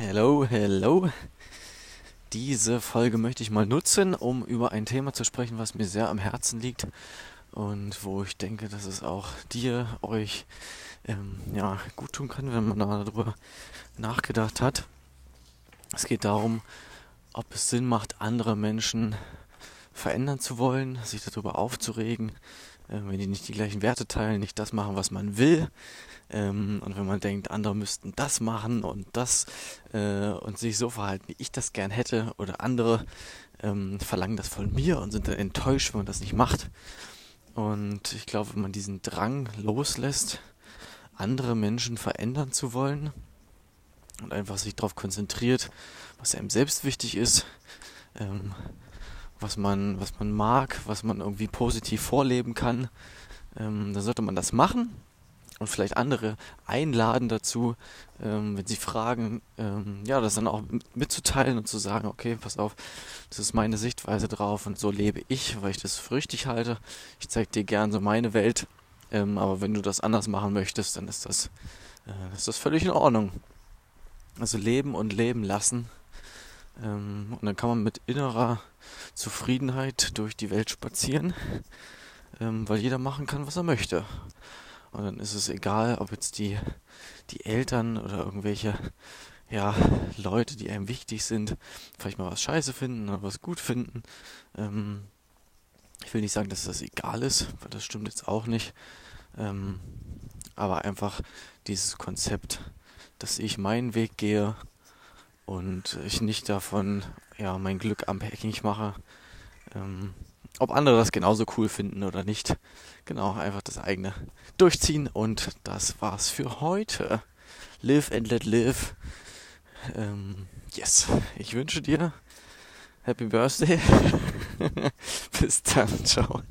Hello, hello. Diese Folge möchte ich mal nutzen, um über ein Thema zu sprechen, was mir sehr am Herzen liegt und wo ich denke, dass es auch dir, euch ähm, ja, gut tun kann, wenn man darüber nachgedacht hat. Es geht darum, ob es Sinn macht, andere Menschen verändern zu wollen, sich darüber aufzuregen, wenn die nicht die gleichen Werte teilen, nicht das machen, was man will. Ähm, und wenn man denkt, andere müssten das machen und das äh, und sich so verhalten, wie ich das gern hätte, oder andere ähm, verlangen das von mir und sind dann enttäuscht, wenn man das nicht macht. Und ich glaube, wenn man diesen Drang loslässt, andere Menschen verändern zu wollen und einfach sich darauf konzentriert, was einem selbst wichtig ist, ähm, was man, was man mag, was man irgendwie positiv vorleben kann, ähm, dann sollte man das machen und vielleicht andere einladen dazu, ähm, wenn sie fragen, ähm, ja, das dann auch mitzuteilen und zu sagen, okay, pass auf, das ist meine Sichtweise drauf und so lebe ich, weil ich das für richtig halte. Ich zeige dir gern so meine Welt, ähm, aber wenn du das anders machen möchtest, dann ist das, äh, ist das völlig in Ordnung. Also leben und leben lassen. Ähm, und dann kann man mit innerer Zufriedenheit durch die Welt spazieren, ähm, weil jeder machen kann, was er möchte. Und dann ist es egal, ob jetzt die, die Eltern oder irgendwelche ja, Leute, die einem wichtig sind, vielleicht mal was scheiße finden oder was gut finden. Ähm, ich will nicht sagen, dass das egal ist, weil das stimmt jetzt auch nicht. Ähm, aber einfach dieses Konzept, dass ich meinen Weg gehe und ich nicht davon ja mein Glück abhängig mache. Ähm, ob andere das genauso cool finden oder nicht. Genau, einfach das eigene durchziehen und das war's für heute. Live and let live. Ähm, yes, ich wünsche dir Happy Birthday. Bis dann, ciao.